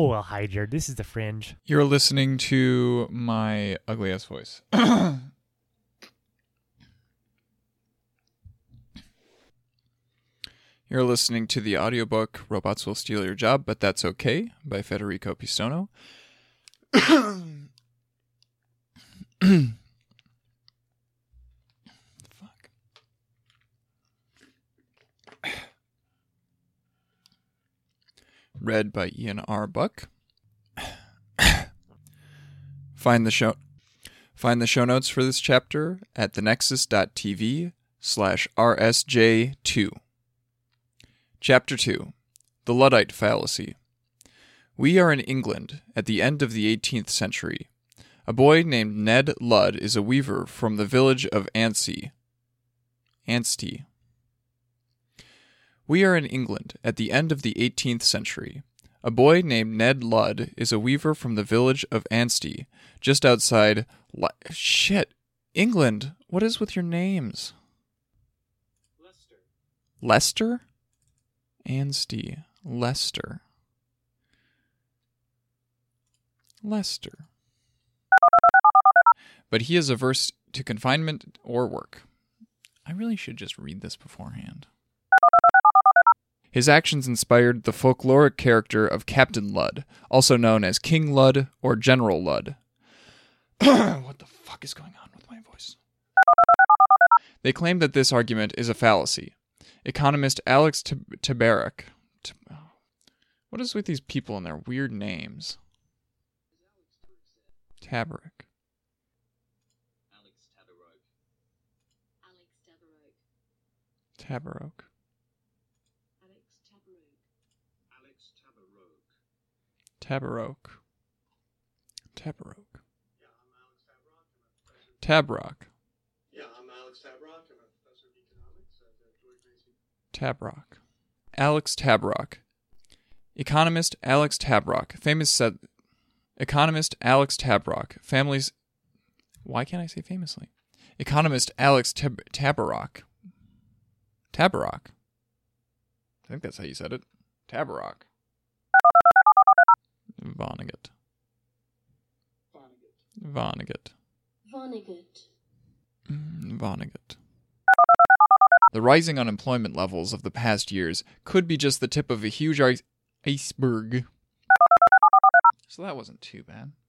Oh, well, hi, Jared. This is the Fringe. You're listening to my ugly ass voice. You're listening to the audiobook Robots Will Steal Your Job, But That's Okay by Federico Pistono. Read by Ian R. Buck. Find the show find the show notes for this chapter at thenexus.tv slash rsj2. Chapter 2 The Luddite Fallacy. We are in England at the end of the 18th century. A boy named Ned Ludd is a weaver from the village of Anstey. Anstey. We are in England at the end of the 18th century. A boy named Ned Ludd is a weaver from the village of Anstey, just outside. Le- Shit! England! What is with your names? Leicester. Leicester? Anstey. Leicester. Leicester. But he is averse to confinement or work. I really should just read this beforehand. His actions inspired the folkloric character of Captain Ludd, also known as King Ludd or General Ludd. what the fuck is going on with my voice? They claim that this argument is a fallacy. Economist Alex T- Tabarrok. T- what is with these people and their weird names? Tabarrok. Alex Tabarrok. Alex Tabarrok. Tabarrok. Alex Tabarrok. Tabarrok. Tabarrok. Tabrock. Yeah, I'm Alex Tabrock. I'm a professor of economics at Mason. Tabrock. Alex Tabrock. Economist Alex Tabrock. Famous said. Economist Alex Tabrock. Families. Why can't I say famously? Economist Alex Tab-. Tabarrok. I think that's how you said it. Tabarrok. Vonnegut. Vonnegut. Vonnegut. Mm, Vonnegut. The rising unemployment levels of the past years could be just the tip of a huge ice- iceberg. So that wasn't too bad.